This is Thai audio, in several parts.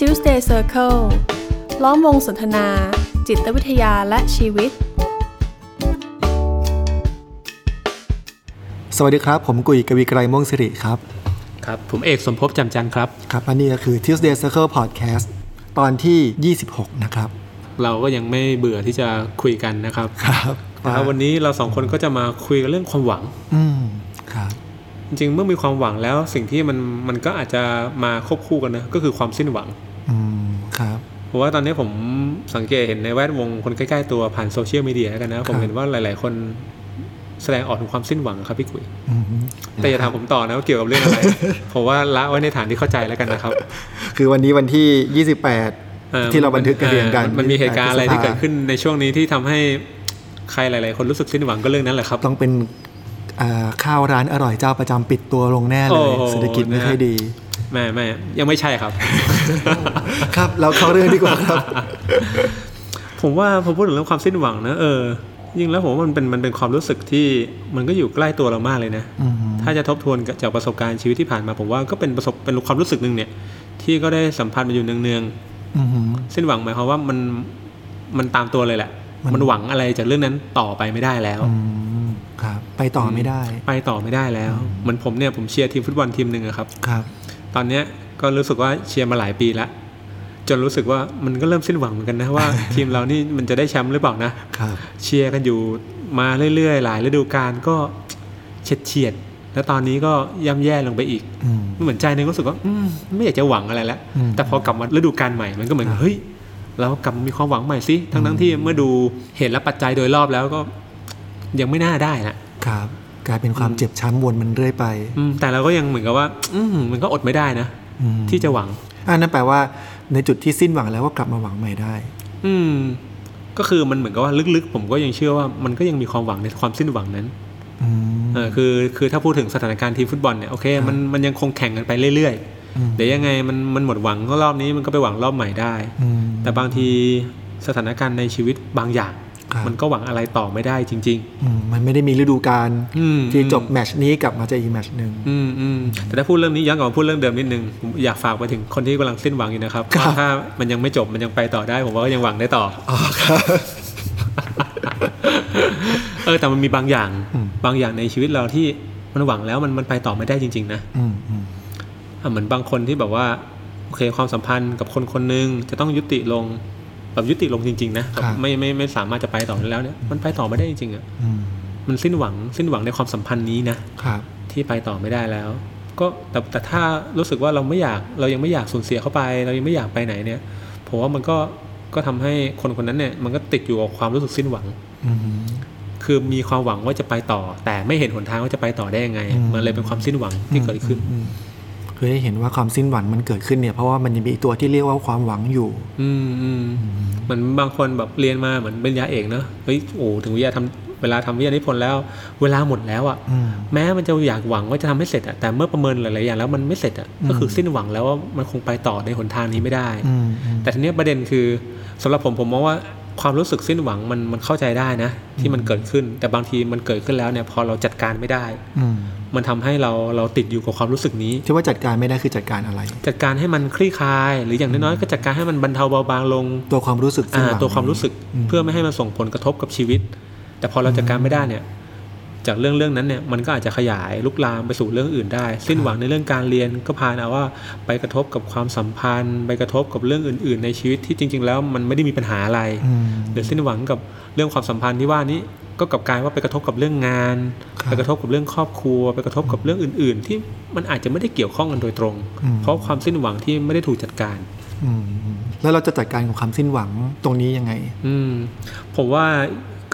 Tuesday Circle ล้อมวงสนทนา จิตวิทยาและชีวิต สวัสดีครับ ผมกุยกวีไกรม่วงสิริครับ ครับ ผมเอกสมภพจำจันทร์ครับ ครับอันนี้ก็คือ Tuesday Circle Podcast ตอนที่ 26 นะครับ เราก็ยังไม่เบื่อที่จะคุยกันนะครับ ครับนะครับวันนี้เราสองคนก็จะมาคุยกันเรื่องความหวัง อืมครับจริงๆเมื่อมีความหวังแล้วสิ่งที่มันมันก็อาจจะมาควบคู่กันนะก็คือความสิ้นหวัง อืมครับเพราะว่าตอนนี้ผมสังเกตเห็นในแวดวงคนใกล้ๆตัวผ่านโซเชียลมีเดียแล้วกันนะ ผมเห็นว่าหลาย ๆ คนแสดงออกถึงความสิ้นหวังครับพี่กุยอืมแต่อย่าถามผมต่อนะว่าเกี่ยวกับเรื่องอะไร ผมว่าละไว้ในฐานที่เข้าใจแล้วกันนะครับ คือวันนี้วันที่อ่อ28 ที่เราบันทึกกันเรียนกันอ่อมันมีเหตุการณ์อะไรที่พฤษภเกิดขึ้นในช่วงนี้ที่ทำให้ใครหลาย ๆ คนรู้สึกสิ้นหวังก็เรื่องนั้นแหละครับ ต้องเป็นอ่าข้าวร้านอร่อยเจ้าประจำปิดตัวลงแน่เลยโอ้โหเศรษฐกิจไม่ค่อยดี ไม่ไม่ยังไม่ใช่ครับ ครับเราเข้าเรื่องดีกว่าครับ ผมว่าพอพูดถึงเรื่องความสิ้นหวังนะเออยิ่งแล้วผมว่ามันเป็นมันเป็นความรู้สึกที่มันก็อยู่ใกล้ตัวเรามากเลยนะอืมถ้าจะทบทวนจากประสบการณ์ชีวิตที่ผ่านมา ผมว่าก็เป็นประสบเป็นความรู้สึกหนึ่งเนี่ย ที่ก็ได้สัมผัสมาอยู่เนืองอืมๆสิ้นหวังหมายความว่ามันมันตามตัวเลยแหละ มันมันหวังอะไรจากเรื่องนั้นต่อไปไม่ได้แล้วอืมครับ ไปต่อไม่ได้ ไปต่อไม่ได้แล้ว เหมือนผมเนี่ยผมเชียร์ทีมฟุตบอลทีมหนึ่งอะครับครับ ตอนเนี้ยก็รู้สึกว่าเชียร์มาหลายปีแล้วจนรู้สึกว่ามันก็เริ่มสิ้นหวังเหมือนกันนะว่า ทีมเรานี่มันจะได้แชมป์หรือเปล่านะครับเชียร์กันอยู่มาเรื่อยๆ หลายฤดูกาลก็เฉียดเฉียดๆแล้วตอนนี้ก็ย่ำแย่ลงไปอีกอืมเหมือนใจนึงก็รู้สึกว่าอืมไม่อยากจะหวังอะไรแล้วอืมแต่พอกลับมาฤดูกาลใหม่มันก็เหมือนครับเฮ้ยเรากลับมามีความหวังใหม่สิทั้งทั้งๆที่เมื่อดูเหตุและปัจจัยโดยรอบแล้วก็ยังไม่น่าได้นะครับ กลายเป็นความเจ็บช้ำวนมันเรื่อยไปอืมแต่เราก็ยังเหมือนกับว่า อืมมันก็อดไม่ได้นะอืมที่จะหวังอันนั้นแปลว่า ในจุดที่สิ้นหวังแล้วก็กลับมาหวังใหม่ได้ อืม ก็คือมันเหมือนกับว่าลึกๆ ผมก็ยังเชื่อว่ามันก็ยังมีความหวังในความสิ้นหวังนั้นอืมเออคือคือถ้าพูดถึงสถานการณ์ทีมฟุตบอลเนี่ยโอเคมันมันยังคงแข่งกันไปเรื่อยอืมๆเดี๋ยวยังไงมันมันหมดหวังก็รอบนี้มันก็ไปหวังรอบใหม่ได้อืมแต่บางทีสถานการณ์ในชีวิตบางอย่างครับ มันก็หวังอะไรต่อไม่ได้จริงอืมมันไม่ได้มีฤดูกาลๆอืมที่จบแมตชนี้กลับมาจะอีกแมตชหนึ่งอืมอืมแต่ถ้าพูดเรื่องนี้ย้อนกลับมาพูดเรื่องเดิมนิดนึงผมอยากฝากไปถึงคนที่กำลังสิ้นหวังอยู่นะครับว่าถ้ามันยังไม่จบมันยังไปต่อได้ ผมว่าก็ยังหวังได้ต่ออ๋อครับเออแต่มันมีบางอย่างอืมบางอย่างในชีวิตเราที่มันหวังแล้วมันมันไปต่อไม่ได้จริง ๆ นะอืมอืมอะเหมือนบางคนที่แบบว่าโอเคความสัมพันธ์กับคนคนหนึ่งจะต้องยุติลง แบบยุติลงจริง ๆ นะแบบไม่ไม่ไม่สามารถจะไปต่อได้แล้วเนี่ยมันไปต่อไม่ได้จริงๆอะอืมมันสิ้นหวังสิ้นหวังในความสัมพันธ์นี้นะครับที่ไปต่อไม่ได้แล้ว ก็แต่แต่ถ้ารู้สึกว่าเราไม่อยากเรายังไม่อยากสูญเสียเข้าไป เรายังไม่อยากไปไหนเนี่ยผมว่ามันก็ก็ทำให้คนคนนั้นเนี่ย มันก็ติดอยู่กับความรู้สึกสิ้นหวังอืมคือมีความหวังว่าจะไปต่อ แต่ไม่เห็นหนทางว่าจะไปต่อได้ยังไงอืมมันเลยเป็นความสิ้นหวังที่เกิดขึ้นอืม คือได้เห็นว่าความสิ้นหวังมันเกิดขึ้นเนี่ยเพราะว่ามันยังมีอีกตัวที่เรียกว่าความหวังอยู่ อืมอืมเหมือนบางคนแบบเรียนมาเหมือนปริญญาเอกเนอะเฮ้ยโอ้ถึงวิทยาทำเวลาทำวิทยานิพนธ์แล้ว เวลาหมดแล้วอะ่ะอืมแม้มันจะอยากหวังว่าจะทำให้เสร็จอะแต่เมื่อประเมินหลายๆอย่างแล้วมันไม่เสร็จอะก็คือสิ้นหวังแล้วว่ามันคงไปต่อในหนทางนี้ไม่ได้อืมอืมแต่ทีเนี้ยประเด็นคือสำหรับผมผมมองว่าความรู้สึกสิ้นหวังมันมันเข้าใจได้นะ ที่มันเกิดขึ้น แต่บางทีมันเกิดขึ้นแล้วเนี่ยพอเราจัดการไม่ได้อื มมันทำให้เราเราติดอยู่กับความรู้สึกนี้ ที่ว่าจัดการไม่ได้คือจัดการอะไร จัดการให้มันคลี่คลาย หรืออย่างน้อยๆก็จัดการให้มันบรรเทาเบาบางลง ตัวความรู้สึกสิ้นอ่าหวังตัวความรู้สึกอืมเพื่อไม่ให้มันส่งผลกระทบกับชีวิต แต่พอเราจัดการไม่ได้เนี่ย จากเรื่องเรื่องนั้นเนี่ยมันก็อาจจะขยายลุกลามไปสู่เรื่องอื่นได้ สิ้นหวังในเรื่องการเรียนก็พานะว่าไปกระทบกับความสัมพันธ์ ไปกระทบกับเรื่องอื่น ๆ ในชีวิตที่จริง ๆ แล้วมันไม่ได้มีปัญหาอะไรอืมหรือสิ้นหวังกับเรื่องความสัมพันธ์ที่ว่านี้ก็กลับกลายว่าไปกระทบกับเรื่องงานครับไปกระทบกับเรื่องครอบครัว ไปกระทบกับเรื่องอื่น ๆ ที่มันอาจจะไม่ได้เกี่ยวข้องกันโดยตรงอืมเพราะความสิ้นหวังที่ไม่ได้ถูกจัดการอืมอืมแล้วเราจะจัดการกับความสิ้นหวังตรงนี้ยังไง อืมผมว่า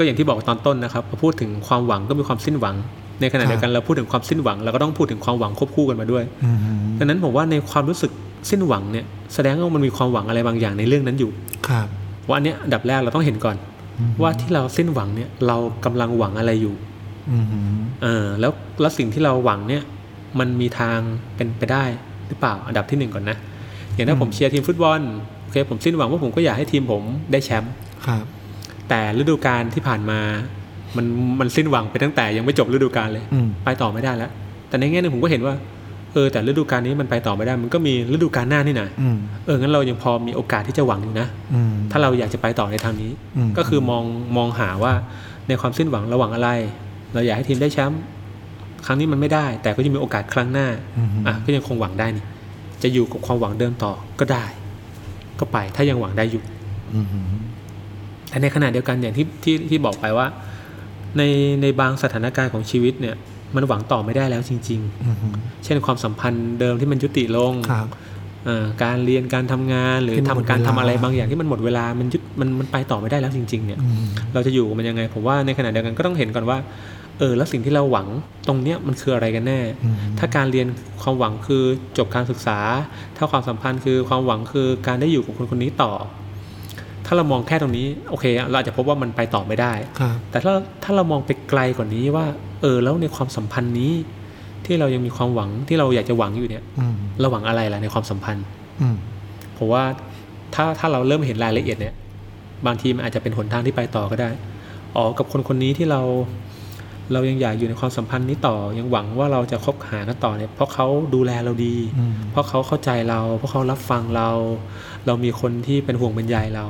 ก็อย่างที่บอกตอนต้นนะครับพอพูดถึงความหวังก็มีความสิ้นหวัง ในขณะครับเดียวกันเราพูดถึงความสิ้นหวังเราก็ต้องพูดถึงความหวังควบคู่กันมาด้วยอืมดังนั้นผมว่าในความรู้สึกสิ้นหวังเนี่ยแสดงว่ามันมีความหวังอะไรบางอย่างในเรื่องนั้นอยู่ครับว่าอันเนี้ยอันดับแรกเราต้องเห็นก่อน ว่าที่เราสิ้นหวังเนี่ยเรากำลังหวังอะไรอยู่อืมเออแล้วแล้วสิ่งที่เราหวังเนี่ยมันมีทางเป็นไปได้หรือเปล่าอันดับที่หนึ่งก่อนนะอย่างถ้าผมเชียร์ทีมฟุตบอลโอเคผมสิ้นหวังว่าผมก็อยากให้ทีมผมได้แชมป์ครับ แต่ฤดูกาลที่ผ่านมา มันมันสิ้นหวังไปตั้งแต่ยังไม่จบฤดูกาลเลยอืมไปต่อไม่ได้แล้ว แต่ในแง่หนึงผมก็เห็นว่า เออแต่ฤดูกาลนี้มันไปต่อไม่ได้ มันก็มีฤดูกาลหน้านี่นะอืมเอองั้นเรายังพอมีโอกาสที่จะหวังอยู่นะอืมถ้าเราอยากจะไปต่อในทางนี้อืมก็คือมองมองหาว่าในความสิ้นหวังเราหวังอะไร เราอยากให้ทีมได้แชมป์ครั้งนี้มันไม่ได้ แต่ก็ยังมีโอกาสครั้งหน้าอืมอะก็ยังคงหวังได้นี่จะอยู่กับความหวังเดิมต่อก็ได้ ก็ไปถ้ายังหวังได้อยู่อืม แต่ในขณะเดียวกันอย่างที่ที่ที่บอกไปว่า ในในบางสถานการณ์ของชีวิตเนี่ย มันหวังต่อไม่ได้แล้วจริงอืมๆเช่นความสัมพันธ์เดิมที่มันยุติลงครับเอ่อการเรียนการทำงานหรือที่ทำมันหมดการทำเวลาอะไรบางอย่างที่มันหมดเวลามันยึดมันมันไปต่อไม่ได้แล้วจริง ๆ เนี่ยอืมเราจะอยู่กับมันยังไงผมว่าในขณะเดียวกันก็ต้องเห็นก่อนว่าเออแล้วสิ่งที่เราหวังตรงเนี้ยมันคืออะไรกันแน่อืมถ้าการเรียนความหวังคือจบการศึกษา ถ้าความสัมพันธ์คือความหวังคือการได้อยู่กับคนคนนี้ต่อถ้าเรามองแค่ตรงนี้โอเค เราอาจจะพบว่ามันไปต่อไม่ได้ครับแต่ถ้าถ้าเรามองไปไกลกว่านี้ว่า เออแล้วในความสัมพันธ์นี้ ที่เรายังมีความหวังที่เราอยากจะหวังอยู่เนี่ยอืมเราหวังอะไรล่ะในความสัมพันธ์อืมผมว่าถ้าถ้าเราเริ่มเห็นรายละเอียดเนี่ย บางทีมันอาจจะเป็นหนทางที่ไปต่อก็ได้อ๋อกับคนคนนี้ที่เรา เรายังอยากอยู่ในความสัมพันธ์นี้ต่อ ยังหวังว่าเราจะคบหากันต่อเนี่ย เพราะเขาดูแลเราดีอืมเพราะเขาเข้าใจเรา เพราะเขารับฟังเรา เรามีคนที่เป็นห่วงเป็นใยเรา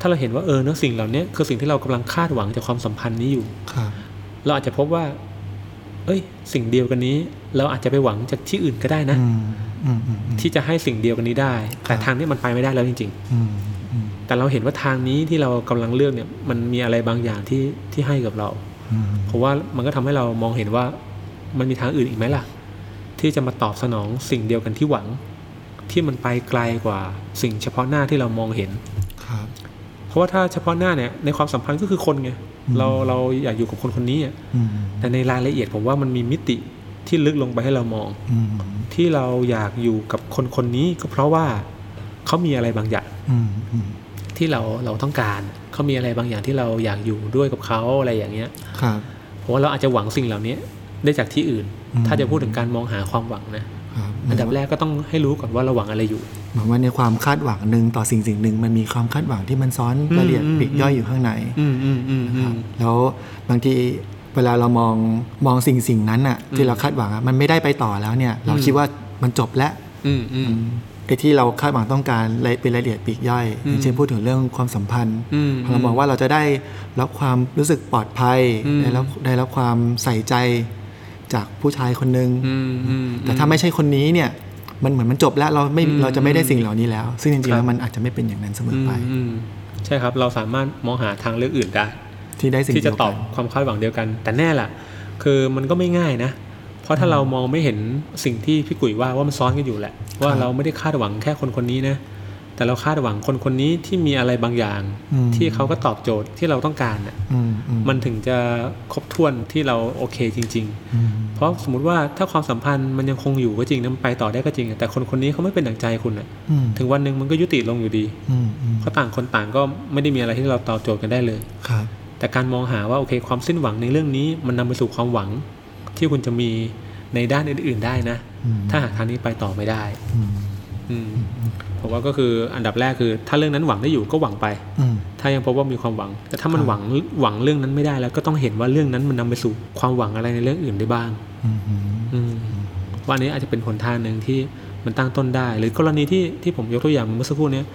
ถ้าเราเห็นว่าเออเนื้อสิ่งเหล่านี้คือสิ่งที่เรากำลังคาดหวังจากความสัมพันธ์นี้อยู่ครับเราอาจจะพบว่า เอ้ย สิ่งเดียวกันนี้ เราอาจจะไปหวังจากที่อื่นก็ได้นะอืมอืมอืมอืมที่จะให้สิ่งเดียวกันนี้ได้ แต่ครับทางนี้มันไปไม่ได้แล้วจริงๆอืมอืมแต่เราเห็นว่าทางนี้ที่เรากำลังเลือกเนี่ย มันมีอะไรบางอย่างที่ที่ให้กับเราอืมเพราะว่ามันก็ทำให้เรามองเห็นว่ามันมีทางอื่นอีกไหมล่ะ ที่จะมาตอบสนองสิ่งเดียวกันที่หวัง ที่มันไปไกลกว่าสิ่งเฉพาะหน้าที่เรามองเห็นครับเพ ราะว่าถ้าเฉพาะหน้าเนี่ยในความสัมพันธ์ก็คือคนไงอืมเราเราอยากอยู่กับคนคนนี้อะอืมแต่ในรายละเอียดผมว่ามันมีมิติที่ลึกลงไปให้เรามองอืมที่เราอยากอยู่กับคนคนนี้ก็เพราะว่าเขามีอะไรบางอย่างอืมอืมที่เราเราต้องการเขามีอะไรบางอย่างที่เราอยากอยู่ด้วยกับเขาอะไรอย่างเงี้ยครับเพราะว่าเราอาจจะหวังสิ่งเหล่านี้ได้จากที่อื่นอืมถ้าจะพูดถึงการมองหาความหวังนะครับ อันดับแรกก็ต้องให้รู้ก่อนว่าเราหวังอะไรอยู่เหมือนว่าในความคาดหวังหนึ่งต่อสิ่งสิ่งหนึ่งมันมีความคาดหวังที่มันซ้อนอืมรายละเอียดอืมปลีกย่อยอยู่ข้างในอืมอืมอืมอืครับมแล้วบางทีเวลาเรามองมองสิ่งสิ่งนั้นอะที่เราคาดหวังอะมันไม่ได้ไปต่อแล้วเนี่ย เราอืมคิดว่ามันจบแล้วอืมอืมไอ้ที่เราคาดหวังต้องการรายเป็นรายละเอียดปลีกย่อยอืมอย่างเช่นพูดถึงเรื่องความสัมพันธ์อืมพอเรามองว่าเราจะได้รับความรู้สึกปลอดภัยอืมได้รับได้รับความใส่ใจ จากผู้ชายคนหนึ่งอืมอืมแต่ถ้าไม่ใช่คนนี้เนี่ย มันเหมือนมันจบแล้วเราไม่อืมเราจะไม่ได้สิ่งเหล่านี้แล้ว ซึ่งจริงๆครัแล้บวมันอาจจะไม่เป็นอย่างนั้นเสมออืมไปอืมใช่ครับ เราสามารถมองหาทางเลือกอื่นได้ที่ได้สิ่งที่เดีจะยวตกัอบนความคาดหวังเดียวกัน แต่แน่ล่ะ คือมันก็ไม่ง่ายนะ เพราะถ้าเรามองไม่เห็นสิ่งที่พี่กุ๋ยว่าว่ามันซ้อนกันอยู่แหละ ว่าเราไม่ได้คาดหวังแค่คนคนนี้นะ แต่เราคาดหวังคนคนนี้ที่มีอะไรบางอย่างอืมที่เขาก็ตอบโจทย์ที่เราต้องการน่ะอืมอืมมันถึงจะครบถ้วนที่เราโอเคจริงอืมๆเพราะสมมติว่าถ้าความสัมพันธ์มันยังคงอยู่ก็จริงนะมันไปต่อได้ก็จริง แต่คนคนนี้เขาไม่เป็นดั่งใจคุณน่ะอืมถึงวันหนึ่งมันก็ยุติลงอยู่ดีอืมอืมเพราะต่างคนต่างก็ไม่ได้มีอะไรที่เราตอบโจทย์กันได้เลยครับ แต่การมองหาว่าโอเค ความสิ้นหวังในเรื่องนี้มันนำไปสู่ความหวัง ที่คุณจะมีในด้านอื่น ๆได้นะอืมถ้าหากทางนี้ไปต่อไม่ได้ อืมอืม ผมว่าก็คืออันดับแรกคือ ถ้าเรื่องนั้นหวังได้อยู่ก็หวังไปอืมถ้ายังพบว่ามีความหวัง แต่ถ้ามันครับหวังหวังเรื่องนั้นไม่ได้แล้ว ก็ต้องเห็นว่าเรื่องนั้นมันนำไปสู่ความหวังอะไรในเรื่องอื่นได้บ้างอืมอืมอืมว่าอันนี้อาจจะเป็นหนทางหนึ่งที่มันตั้งต้นได้ หรือกรณีที่ที่ผมยกตัวอย่างเมื่อสักครู่เนี้ย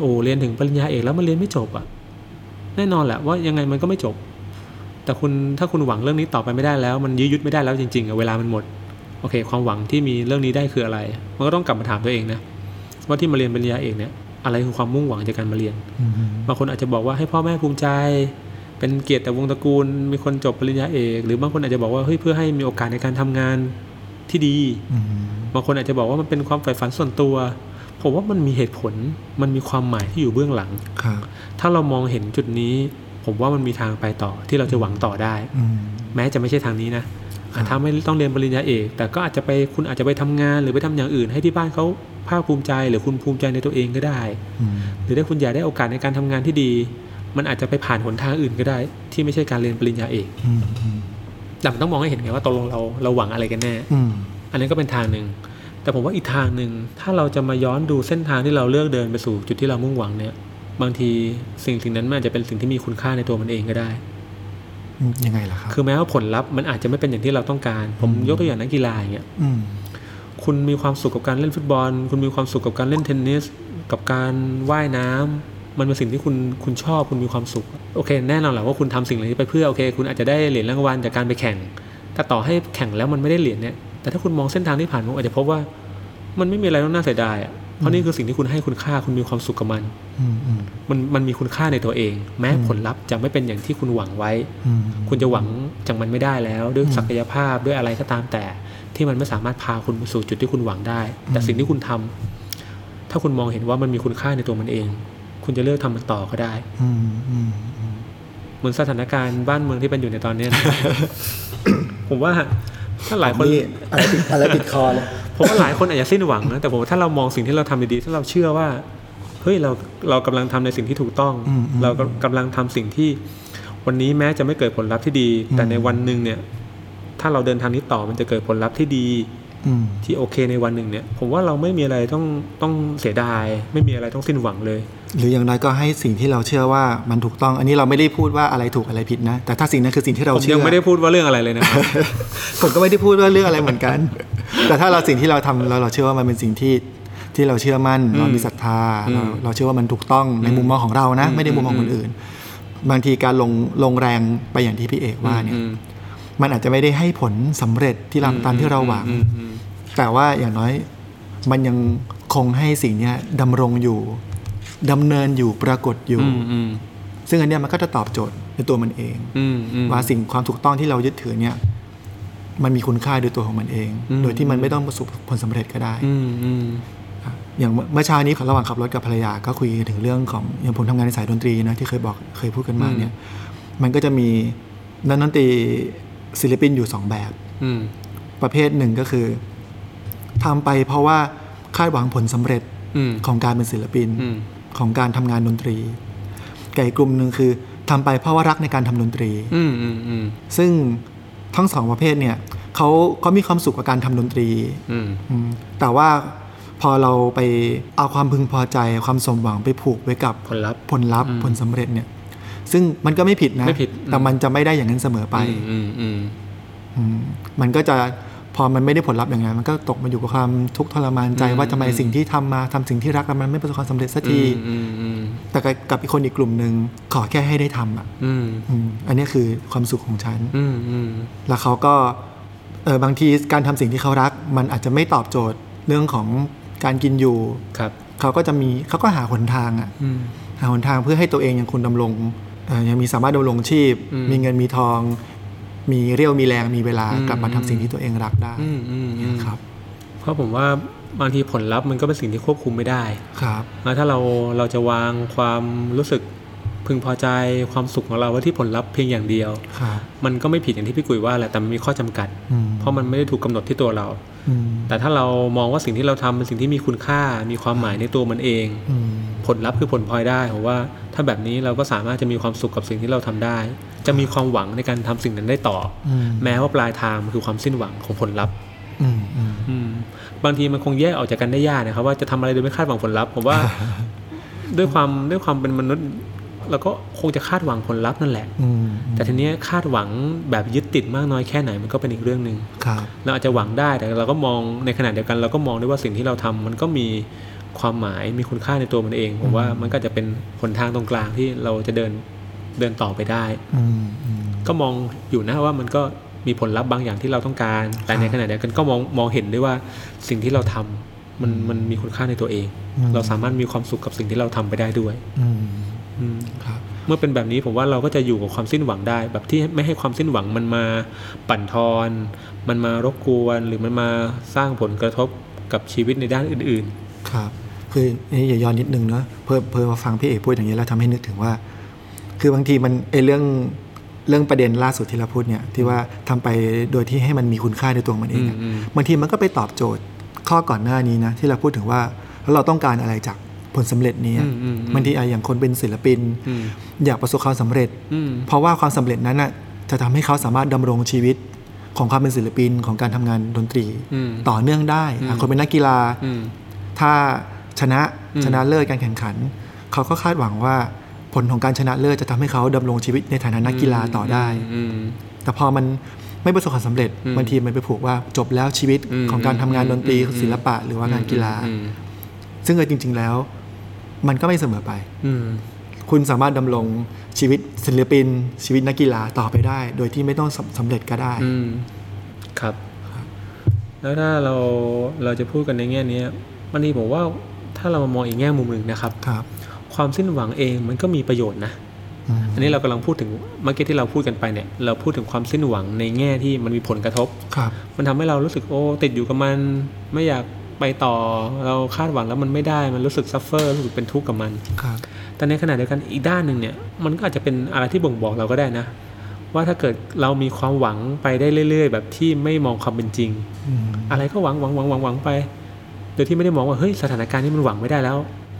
โอ้เรียนถึงปริญญาเอกแล้วมันเรียนไม่จบอะแน่นอนแหละว่ายังไงมันก็ไม่จบ แต่คุณถ้าคุณหวังเรื่องนี้ต่อไปไม่ได้แล้ว มันยื้อยุดไม่ได้แล้วจริงๆอะเวลามันหมดโอเค ความหวังที่มีเรื่องนี้ได้คืออะไร มันก็ต้องกลับมาถามตัวเองนะ ว่าที่มาเรียนปริญญาเอกเนี่ยอะไรคือความมุ่งหวังจากการมาเรียนอืมบางคนอาจจะบอกว่าให้พ่อแม่ภูมิใจ เป็นเกียรติแต่วงศ์ตระกูล มีคนจบปริญญาเอก หรือบางคนอาจจะบอกว่าเฮ้ยเพื่อให้มีโอกาสในการทำงานที่ดีอืมบางคนอาจจะบอกว่ามันเป็นความใฝ่ฝันส่วนตัว ผมว่ามันมีเหตุผลมันมีความหมายที่อยู่เบื้องหลังครับถ้าเรามองเห็นจุดนี้ ผมว่ามันมีทางไปต่อที่เราจะหวังต่อได้อืมแม้จะไม่ใช่ทางนี้นะอะ ถ้าไม่ต้องเรียนปริญญาเอก แต่ก็อาจจะไปคุณอาจจะไปทำงาน หรือไปทำอย่างอื่น ให้ที่บ้านเขาภาคภูมิใจ หรือคุณภูมิใจในตัวเองก็ได้อืมหรือถ้าคุณอยากได้โอกาสในการทำงานที่ดี มันอาจจะไปผ่านหนทางอื่นก็ได้ ที่ไม่ใช่การเรียนปริญญาเอกอืมอืมแต่มันต้องมองให้เห็นไงว่าตกลงเราเราหวังอะไรกันแน่อืมอันนี้นก็เป็นทางหนึ่งแต่ผมว่าอีกทางหนึ่งถ้าเราจะมาย้อนดูเส้นทางที่เราเลือกเดินไปสู่จุดที่เรามุ่งหวังเนี่ย บางทีสิ่งสิ่งนั้นมันอาจจะเป็นสิ่งที่มีคุณค่าในตัวมันเองก็ได้อืม ยังไงล่ะครับ คือแม้ว่าผลลัพธ์มันอาจจะไม่เป็นอย่างที่เราต้องการ ผมยกตัวอย่างนักกีฬาอย่างเงี้ยอืมคุณคุณมีความสุขกับการเล่นฟุตบอล คุณมีความสุขกับการเล่นเทนนิส กับการว่ายน้ำมันเป็นสิ่งที่คุณคุณชอบคุณมีความสุข โอเค แน่นอนแหละว่าคุณทำสิ่งเหล่านี้ไปเพื่อโอเค คุณอาจจะได้เหรียญรางวัลจากการไปแข่ง แต่ต่อให้แข่งแล้วมันไม่ได้เหรียญเนี่ย แต่ถ้าคุณมองเส้นทางที่ผ่านคุณอาจจะพบว่า มันไม่มีอะไรต้องน่าเสียดายอะ เพราะนี่คือสิ่งที่คุณให้คุณค่าคุณมีความสุขกับมันอืมอืมมันมันมีคุณค่าในตัวเอง แม้ผลลัพธ์จะไม่เป็นอย่างที่คุณหวังไว้อืมคุณจะหวังจากมันไม่ได้แล้ว ด้วยศักยภาพด้วยอะไรก็ตามแต่ ที่มันไม่สามารถพาคุณไปสู่จุดที่คุณหวังได้ แต่สิ่งที่คุณทำถ้าคุณมองเห็นว่ามันมีคุณค่าในตัวมันเอง คุณจะเลือกทำมันต่อก็ได้อืมอืมอืมเหมือนสถานการณ์บ้านเมืองที่เป็นอยู่ในตอนเนี้ยนะผมว่าถ้าหลายคนนี่อะไรติดอะไรติดคอเลย ผมว่าหลายคนอาจจะสิ้นหวังนะแต่ผมว่าถ้าเรามองสิ่งที่เราทำดีๆถ้าเราเชื่อว่าเฮ้ยเราเรากำลังทำในสิ่งที่ถูกต้องอืมอืมเราก็กำลังทำสิ่งที่ วันนี้แม้จะไม่เกิดผลลัพธ์ที่ดี แต่ในวันหนึ่งเนี่ย ถ้าเราเดินทางนี้ต่อมันจะเกิดผลลัพธ์ที่ดีอืม ที่โอเคในวันหนึ่งเนี่ย ผมว่าเราไม่มีอะไรต้องต้องเสียดาย ไม่มีอะไรต้องสิ้นหวังเลย หรืออย่างน้อยก็ให้สิ่งที่เราเชื่อว่ามันถูกต้อง อันนี้เราไม่ได้พูดว่าอะไรถูกอะไรผิดนะ แต่ถ้าสิ่งนั้นคือสิ่งที่เราผมเชื่ยัองไม่ได้พูดว่าเรื่องอะไรเลยนะครับผมก็ไม่ได้พูดว่าเรื่องอะไรเหมือนกัน แต่ถ้าเราสิ่งที่เราทำเราเราเชื่อว่ามันเป็นสิ่งที่ที่เราเชื่อมั่นเรามีศรัทธาอืมเราเราเชื่อว่ามันถูกต้องในมุมมองของเรานะอืมไม่ได้มุมมองอืมคนอื่น บางทีการลงลงแรงไปอย่างที่พี่เอกว่าเนี่ยอื มมันอาจจะไม่ได้ให้ผลสำเร็จที่เราตามที่เราหวังอืมอืมแต่ว่าอย่างน้อยมันยังคงให้สิ่งเนี้ยดำรงอยู่ดำเนินอยู่ปรากฏอยู่อืมอืมซึ่งอันเนี้ยมันก็จะตอบโจทย์ในตัวมันเองอืมอืมว่าสิ่งความถูกต้องที่เรายึดถือเนี่ย มันมีคุณค่าโดยตัวของมันเองอืมโดยที่มันไม่ต้องประสบผลสำเร็จก็ได้อืมอืมอย่างเมื่อเช้านี้ระหว่างขับรถกับภรรยาก็คุยถึงเรื่องของอย่างผมทำงานในสายดนตรีนะที่เคยบอกเคยพูดกันมาเนี่ย มันก็จะมีนักดนตรี ศิลปินอยู่สองแบบอืมประเภทหนึ่งก็คือทำไปเพราะว่าคาดหวังผลสำเร็จอืมของการเป็นศิลปินอืมของการทำงานดนตรีกับอีกกลุ่มหนึ่งคือทำไปเพราะว่ารักในการทำดนตรีอืมอืมอืมซึ่งทั้งสองประเภทเนี่ยเขาเขามีความสุขกับการทำดนตรีอืมอืมแต่ว่าพอเราไปเอาความพึงพอใจความสมหวังไปผูกไว้กับผลลัพธ์ผลลัพธ์อืมผลสำเร็จเนี่ย ซึ่งมันก็ไม่ผิดนะไม่ผิดแต่มันจะไม่ได้อย่างนั้นเสมอไปอืมอืมอืมมันก็จะพอมันไม่ได้ผลลัพธ์อย่างนั้นมันก็ตกมาอยู่กับความทุกข์ทรมานใจอืมว่าทำไมอืมสิ่งที่ทำมาทำสิ่งที่รักแล้วมันไม่ประสบความสำเร็จสักทีอืมอืมแต่กับกับอีกคนอีกกลุ่มหนึ่งขอแค่ให้ได้ทำอะอืมอืมอันนี้คือความสุขของฉันอืมอืมแล้วเขาก็เออบางทีการทำสิ่งที่เขารัก มันอาจจะไม่ตอบโจทย์เรื่องของการกินอยู่ครับ เขาก็จะมีเขาก็หาหนทางอะอืมหาหนทางเพื่อให้ตัวเองยังคุณดำรงเอ่อ ยังมีสามารถดำรงชีพอืมมีเงินมีทอง มีเรี่ยวมีแรงมีเวลาอืมกลับมาทำสิ่งที่ตัวเองรักได้อืมอืมอืมครับ เพราะผมว่าบางทีผลลัพธ์มันก็เป็นสิ่งที่ควบคุมไม่ได้ ครับแล้วถ้าเราเราจะวางความรู้สึกพึงพอใจความสุขของเราไว้ที่ผลลัพธ์เพียงอย่างเดียวครับมันก็ไม่ผิดอย่างที่พี่กุยว่าแหละแต่มันมีข้อจำกัดอืมเพราะมันไม่ได้ถูกกำหนดที่ตัวเราอืม แต่ถ้าเรามองว่าสิ่งที่เราทำเป็นสิ่งที่มีคุณค่ามีความหมายในตัวมันเองอืมผลลัพธ์คือผลพลอยได้ผมว่า ถ้าแบบนี้เราก็สามารถจะมีความสุขกับสิ่งที่เราทำได้ จะมีความหวังในการทำสิ่งนั้นได้ต่อออืมแม้ว่าปลายทางมันคือความสิ้นหวังของผลลัพธ์อืมอืมอืมบางทีมันคงแยกออกจากกันได้ยากนะครับ ว่าจะทำอะไรโดยไม่คาดหวังผลลัพธ์ผมว่าด้วยความด้วยความเป็นมนุษย์ เราก็คงจะคาดหวังผลลัพธ์นั่นแหละอืมแต่ทีเนี้ยคาดหวังแบบยึดติดมากน้อยแค่ไหนมันก็เป็นอีกเรื่องหนึ่งครับเราอาจจะหวังได้แต่เราก็มองในขณะเดียวกัน เราก็มองด้วยว่าสิ่งที่เราทำมันก็มีความหมายมีคุณค่าในตัวมันเองผมว่ามันก็จะเป็นหนทางตรงกลางที่เราจะเดินเดินต่อไปได้อืมอืมก็มองอยู่นะว่ามันก็มีผลลัพธ์บางอย่างที่เราต้องการ แต่ในขณะเดียวกันก็มองมองเห็นด้วยว่าสิ่งที่เราทำมันมันมีคุณค่าในตัวเอง เราสามารถมีความสุขกับสิ่งที่เราทำไปได้ด้วยอืมอืม ครับเมื่อเป็นแบบนี้ผมว่าเราก็จะอยู่กับความสิ้นหวังได้ แบบที่ไม่ให้ความสิ้นหวังมันมาปั่นทอน มันมารบกวน หรือมันมาสร้างผลกระทบกับชีวิตในด้านอื่นครับ คือนี่อย่าย้อนนิดนึงเนาะเพิ่มเพิ่มมาฟังพี่เอกพูดอย่างนี้แล้วทำให้นึกถึงว่า คือบางทีมันไอเรื่องเรื่องประเด็นล่าสุดที่เราพูดเนี่ยที่ว่าทำไปโดยที่ให้มันมีคุณค่าในตัวมันเองอะอืมอืมบางทีมันก็ไปตอบโจทย์ข้อก่อนหน้านี้นะที่เราพูดถึงว่าแล้วเราต้องการอะไรจาก ผลสำเร็จนี้อะอืมอืมอืมบางทีอะอย่างคนเป็นศิลปินๆอืมอยากประสบความสำเร็จอืมเพราะว่าความสำเร็จนั้นน่ะจะทำให้เขาสามารถดำรงชีวิตของความเป็นศิลปินของการทำงานดนตรีอืมต่อเนื่องได้อืมอะคนเป็นนักกีฬาอืมถ้าชนะอืมชนะเลิศการแข่งขัน เขาก็คาดหวังว่าผลของการชนะเลิศจะทำให้เขาดำรงชีวิตในฐานะนักกีฬาต่อได้อืมแต่พอมันไม่ประสบความสำเร็จอืมบางทีมันไปผูกว่าจบแล้วชีวิตอืมของการทำงานดนตรีอืมศิลปะ หรือว่างานกีฬาอืมซึ่งเออจริง ๆ แล้ว มันก็ไม่เสมอไปอืมคุณสามารถดำรงชีวิตศิลปิน ชีวิตนักกีฬาต่อไปได้ โดยที่ไม่ต้องสำสำเร็จก็ได้อืมครับ แล้วถ้าเราเราจะพูดกันในแง่เนี้ยมันนี้ผมว่าถ้าเรามามองอีกแง่มุมหนึ่งนะครับครับ ความสิ้นหวังเองมันก็มีประโยชน์นะอืมอันนี้เรากำลังพูดถึงเมื่อกี้ที่เราพูดกันไปเนี่ย เราพูดถึงความสิ้นหวังในแง่ที่มันมีผลกระทบครับ มันทำให้เรารู้สึกโอ้ติดอยู่กับมันไม่อยาก ไปต่อเราคาดหวังแล้วมันไม่ได้มันรู้สึก suffer รู้สึกเป็นทุกข์กับมันครับแต่ในขณะเดียวกันอีกด้านหนึ่งเนี่ยมันก็อาจจะเป็นอะไรที่บ่งบอกเราก็ได้นะ ว่าถ้าเกิดเรามีความหวังไปได้เรื่อย ๆ แบบที่ไม่มองความเป็นจริงอืมอะไรก็หวังหวังหวังหวังหวังไปโดยที่ไม่ได้มองว่าเฮ้ยสถานการณ์นี้มันหวังไม่ได้แล้ว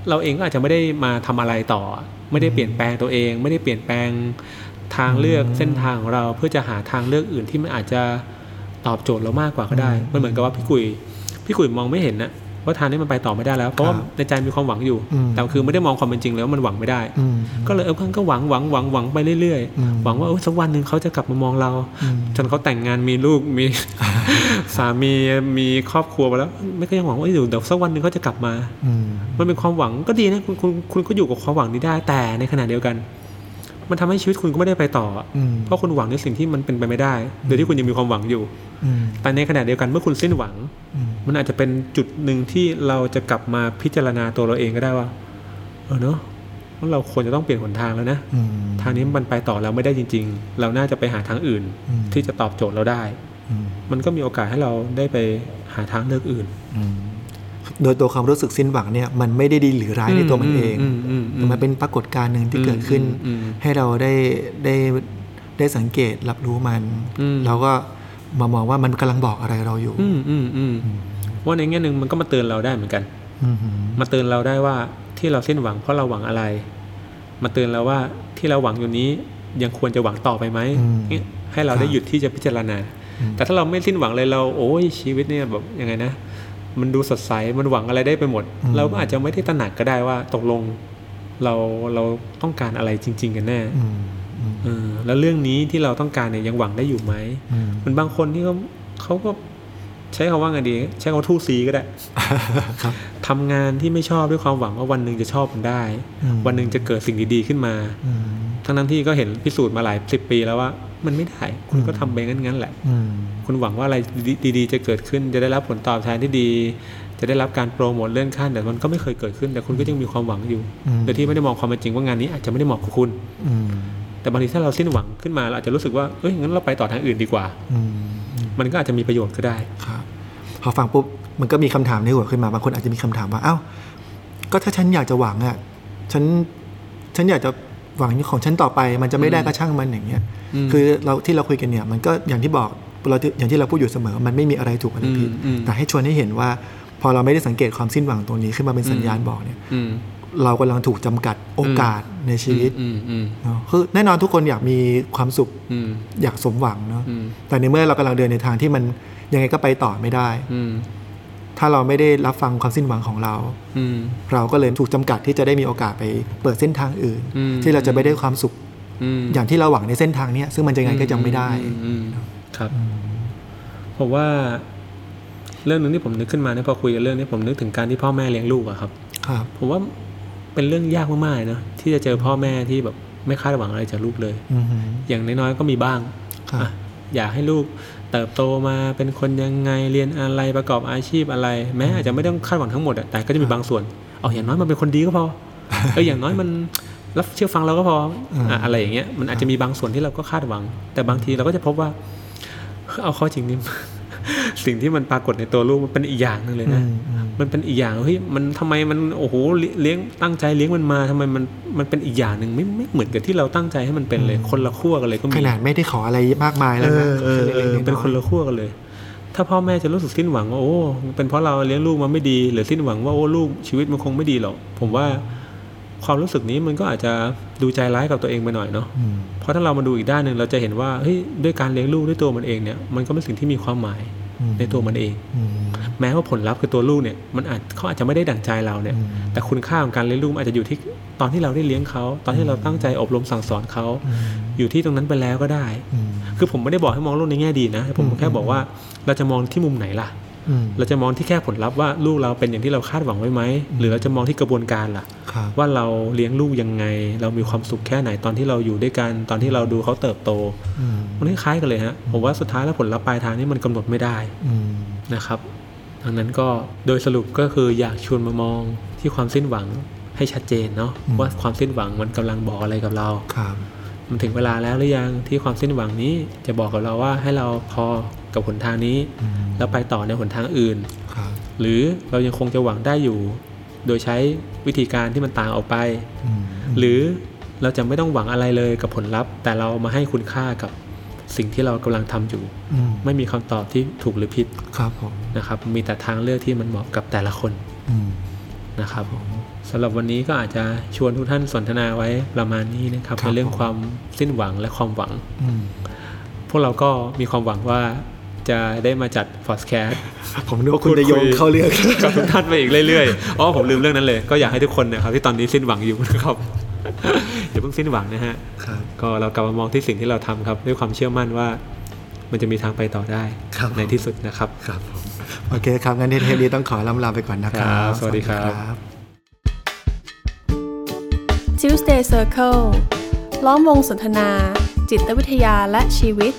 เราเองก็อาจจะไม่ได้มาทำอะไรต่อ ไม่ได้เปลี่ยนแปลงตัวเอง ไม่ได้เปลี่ยนแปลงทางเลือกเส้นทางของเราเพื่อจะหาทางเลือกอื่นที่มันอาจจะตอบโจทย์เรามากกว่าก็ได้ มันเหมือนกับว่าพี่กุย พี่กุยมองไม่เห็นนะว่าทางนี้มันไปต่อไม่ได้แล้ว เพราะว่าในใจมีความหวังอยู่ แต่คือไม่ได้มองความเป็นจริงแล้วามันหวังไม่ได้อืมก็เลยเออก็หวังหวังหวังหวังไปเรื่อยอืมๆหวังว่าเออสักวันหนึ่งเขาจะกลับมามองเราอืมจนเขาแต่งงานมีลูกมีสามีมีครอบครัวไปแล้ว ไม่ก็ยังหวังว่าเอ้ยเดี๋ยวเดี๋ยวสักวันหนึ่งเขาจะกลับมาอืมมันเป็นความหวังก็ดีนะคุณคุณคุณก็อยู่กับความหวังนี้ได้แต่ในขณะเดียวกัน มันทำให้ชีวิตคุณก็ไม่ได้ไปต่อออืมเพราะคุณหวังในสิ่งที่มันเป็นไปไม่ได้โดยที่คุณยังมีความหวังอยู่อืมแต่ในขณะเดียวกันเมื่อคุณสิ้นหวังอืมมันอาจจะเป็นจุดหนึ่งที่เราจะกลับมาพิจารณาตัวเราเองก็ได้ว่า เออเนาะว่าเราควรจะต้องเปลี่ยนหนทางแล้วนะอืมทางนี้มันไปต่อเราไม่ได้จริง ๆ เราน่าจะไปหาทางอื่นอืมที่จะตอบโจทย์เราได้อืมมันก็มีโอกาสให้เราได้ไปหาทางเลือกอื่นอืม โดยตัวความรู้สึกสิ้นหวังเนี่ยมันไม่ได้ดีหรือร้ายในตัวมันเองอืมอืมอืแต่มันเป็นปรากฏการณ์หนึ่งที่เกิดขึ้นอืมให้เราได้ได้ได้สังเกตรับรู้มันอืมแล้วก็มามองว่ามันกำลังบอกอะไรเราอยู่ อืมอืมอืมว่าในแง่หนึ่งมันก็มาเตือนเราได้เหมือนกันอืมมาเตือนเราได้ว่าที่เราสิ้นหวังเพราะเราหวังอะไร มาเตือนเราว่าที่เราหวังอยู่นี้ยังควรจะหวังต่อไปไหมเนี่ยให้เราได้หยุดที่จะพิจารณา แต่ถ้าเราไม่สิ้นหวังเลยเรา โอ้ยชีวิตเนี่ยแบบยังไงนะ มันดูสดใสมันหวังอะไรได้ไปหมด เราก็อาจจะไม่ได้ตระหนักก็ได้ว่าตกลงเราเราต้องการอะไรจริง ๆ กันแน่อืมอืมเออแล้วเรื่องนี้ที่เราต้องการเนี่ยยังหวังได้อยู่ไหมอืมมันบางคนที่เขาเขาก็ใช้คำว่าไงดี ใช้คำว่าทู่ซีก็ได้ครับทำงานที่ไม่ชอบด้วยความหวังว่าวันหนึ่งจะชอบมันได้อืมวันหนึ่งจะเกิดสิ่งดีๆขึ้นมาอืมทั้งนั้นที่ก็เห็นพิสูจน์มาหลายสิบปีแล้วว่า มันไม่ได้ คุณก็ทำไปงั้นๆแหละอืมคุณหวังว่าอะไรดีๆ จะเกิดขึ้น จะได้รับผลตอบแทนที่ดี จะได้รับการโปรโมทเลื่อนขั้นแต่มันก็ไม่เคยเกิดขึ้น แต่คุณก็ยังมีความหวังอยู่อืมโดยที่ไม่ได้มองความเป็นจริงว่างานนี้อาจจะไม่ได้เหมาะกับคุณอืมแต่บางทีถ้าเราสิ้นหวังขึ้นมาเราอาจจะรู้สึกว่าเอ้ยงั้นเราไปต่อทางอื่นดีกว่าอืมมันก็อาจจะมีประโยชน์ก็ได้ครับพอฟังปุ๊บมันก็มีคำถามในหัวขึ้นมาบางคนอาจจะมีคำถามว่า เอ้า ก็ถ้าฉันอยากจะหวังอะฉันฉันอยากจะ หวังของฉันต่อไป มันจะไม่ได้ก็ช่างมันอย่างเงี้ยอืมคือเราที่เราคุยกันเนี่ย มันก็อย่างที่บอกเราอย่างที่เราพูดอยู่เสมอ มันไม่มีอะไรถูกอะไรผิดอืมอืมแต่ให้ชวนให้เห็นว่า พอเราไม่ได้สังเกตความสิ้นหวังตรงนี้ขึ้นมาเป็นสัญญาณบอกเนี่ยอืมเรากำลังถูกจำกัดโอกาสในชีวิตอืมอืมเนาะคือแน่นอนทุกคนอยากมีความสุขอืมอยากสมหวังเนาะอืมแต่ในเมื่อเรากำลังเดินในทางที่มันยังไงก็ไปต่อไม่ได้อืม ถ้าเราไม่ได้รับฟังความสิ้นหวังของเราอืมเราก็เลยถูกจำกัดที่จะได้มีโอกาสไปเปิดเส้นทางอื่นอืมที่เราจะไม่ได้ความสุขอืมอย่างที่เราหวังในเส้นทางเนี้ยซึ่งมันจะยังไงก็ยังไม่ได้อือืมครับผมว่าเรื่องหนึ่งที่ผมนึกขึ้นมาเนี่ยพอคุยกันเรื่องนี้ผมนึกถึงการที่พ่อแม่เลี้ยงลูกอะครับ ครับ ผมว่าเป็นเรื่องยากมากๆเลยเนอะที่จะเจอพ่อแม่ที่แบบไม่คาดหวังอะไรจากลูกเลยอือหืออย่างน้อยๆก็มีบ้างครับ อะอยากให้ลูกเติบโตมาเป็นคนยังไงเรียนอะไรประกอบอาชีพอะไร แม้อาจจะไม่ต้องคาดหวังทั้งหมดอะแต่ก็จะมีบางส่วนเอาอย่างน้อยมันเป็นคนดีก็พอเอออย่างน้อยมันรับเชื่อฟังเราก็พออะอะไรอย่างเงี้ยมันอาจจะมีบางส่วนที่เราก็คาดหวัง แต่บางทีเราก็จะพบว่า เอาเข้อจริงนี่ สิ่งที่มันปรากฏในตัวลูกมันเป็นอีกอย่างหนึงเลยอืนะมอืมมันเป็นอีกอย่างเฮ้ยมันทำไมมันโอ้โหเลี้ยงตั้งใจเลี้ยงมันมาทำไมมันมันเป็นอีกอย่างหนึ่งไม่ไม่เหมือนกับที่เราตั้งใจให้มันเป็นเลยคนละขั้วกันเลยก็มีขนาดไม่ได้ขออะไรมากมายเอแล้วนะอเออเออล็กๆอยๆเป็นคนละขั้วกันเลย ถ้าพ่อแม่จะรู้สึกสิ้นหวังว่าโอ้เป็นเพราะเราเลี้ยงลูกมาไม่ดี หรือสิ้นหวังว่าโอ้ลูกชีวิตมันคงไม่ดีหรอกผมว่าความรู้สึกนี้มันก็อาจจะดูใจร้ายกับตัวเองไปหน่อยเนาะอืมเพราะถ้าเรามาดูอีกด้านหนึ่งเราจะเห็นว่าเฮ้ยด้วยการเลี้ยงลูกด้วยตัวมันเองเนี่ยมันก็เป็นสิ่งที่มีความหมายอืม ในตัวมันเองอืมแม้ว่าผลลัพธ์คือตัวลูกเนี่ยมันอาจเขาอาจจะไม่ได้ดั่งใจเราเนี่ยอืมแต่คุณค่าของการเลี้ยงลูกมันอาจจะอยู่ที่ตอนที่เราได้เลี้ยงเขา ตอนที่เราตั้งใจอบรมสั่งสอนเขาอืมอยู่ที่ตรงนั้นไปแล้วก็ได้อืมคือผมไม่ได้บอกให้มองโลกในแง่ดีนะ ผมแค่บอกว่าเราจะมองที่มุมไหนล่ะอืม เราจะมองที่แค่ผลลัพธ์ว่าลูกเราเป็นอย่างที่เราคาดหวังไว้ไหมหรือเราจะมองที่กระบวนการล่ะครับว่าเราเลี้ยงลูกยังไง เรามีความสุขแค่ไหนตอนที่เราอยู่ด้วยกันตอนที่เราดูเขาเติบโตอืมมันคล้ายๆกันเลยฮะผมว่าสุดท้ายแล้วผลลัพธ์ปลายทางนี่มันกำหนดไม่ได้อืมนะครับดังนั้นก็โดยสรุปก็คืออยากชวนมามองที่ความสิ้นหวังให้ชัดเจนเนาะว่าความสิ้นหวังมันกำลังบอกอะไรกับเราครับมันถึงเวลาแล้วหรือยังที่ความสิ้นหวังนี้จะบอกกับเราว่าให้เราพอ กับหนทางนี้อืมแล้วไปต่อในหนทางอื่นครับหรือเรายังคงจะหวังได้อยู่ โดยใช้วิธีการที่มันต่างออกไปอืมหรือเราจะไม่ต้องหวังอะไรเลยกับผลลัพธ์ แต่เรามาให้คุณค่ากับสิ่งที่เรากำลังทำอยู่อืมไม่มีคำตอบที่ถูกหรือผิดครับผมนะครับ มีแต่ทางเลือกที่มันเหมาะกับแต่ละคนอืมนะครับสำหรับวันนี้ก็อาจจะชวนทุกท่านสนทนาไว้ประมาณนี้นะครับครับในเรื่องผมความสิ้นหวังและความหวังอืมพวกเราก็มีความหวังว่า จะได้มาจัดฟอสแคสผมนึกว่าคุณจะโยงเข้าเรื่องกับทุกท่านไปอีกเรื่อยๆอ๋อผมลืมเรื่องนั้นเลย ก็อยากให้ทุกคนนะครับที่ตอนนี้สิ้นหวังอยู่นะครับอย่าเพิ่งสิ้นหวังนะฮะครับก็เรากลับมามองที่สิ่งที่เราทำครับ ด้วยความเชื่อมั่นว่า มันจะมีทางไปต่อได้ครับในที่สุดนะครับครับผมโอเคครับงั้นเทปนี้ต้องขอลำลาไปก่อนนะครัครับบสวัสดีครับบ Tuesday Circle ล้อมวงสนทนา จิตวิทยาและชีวิต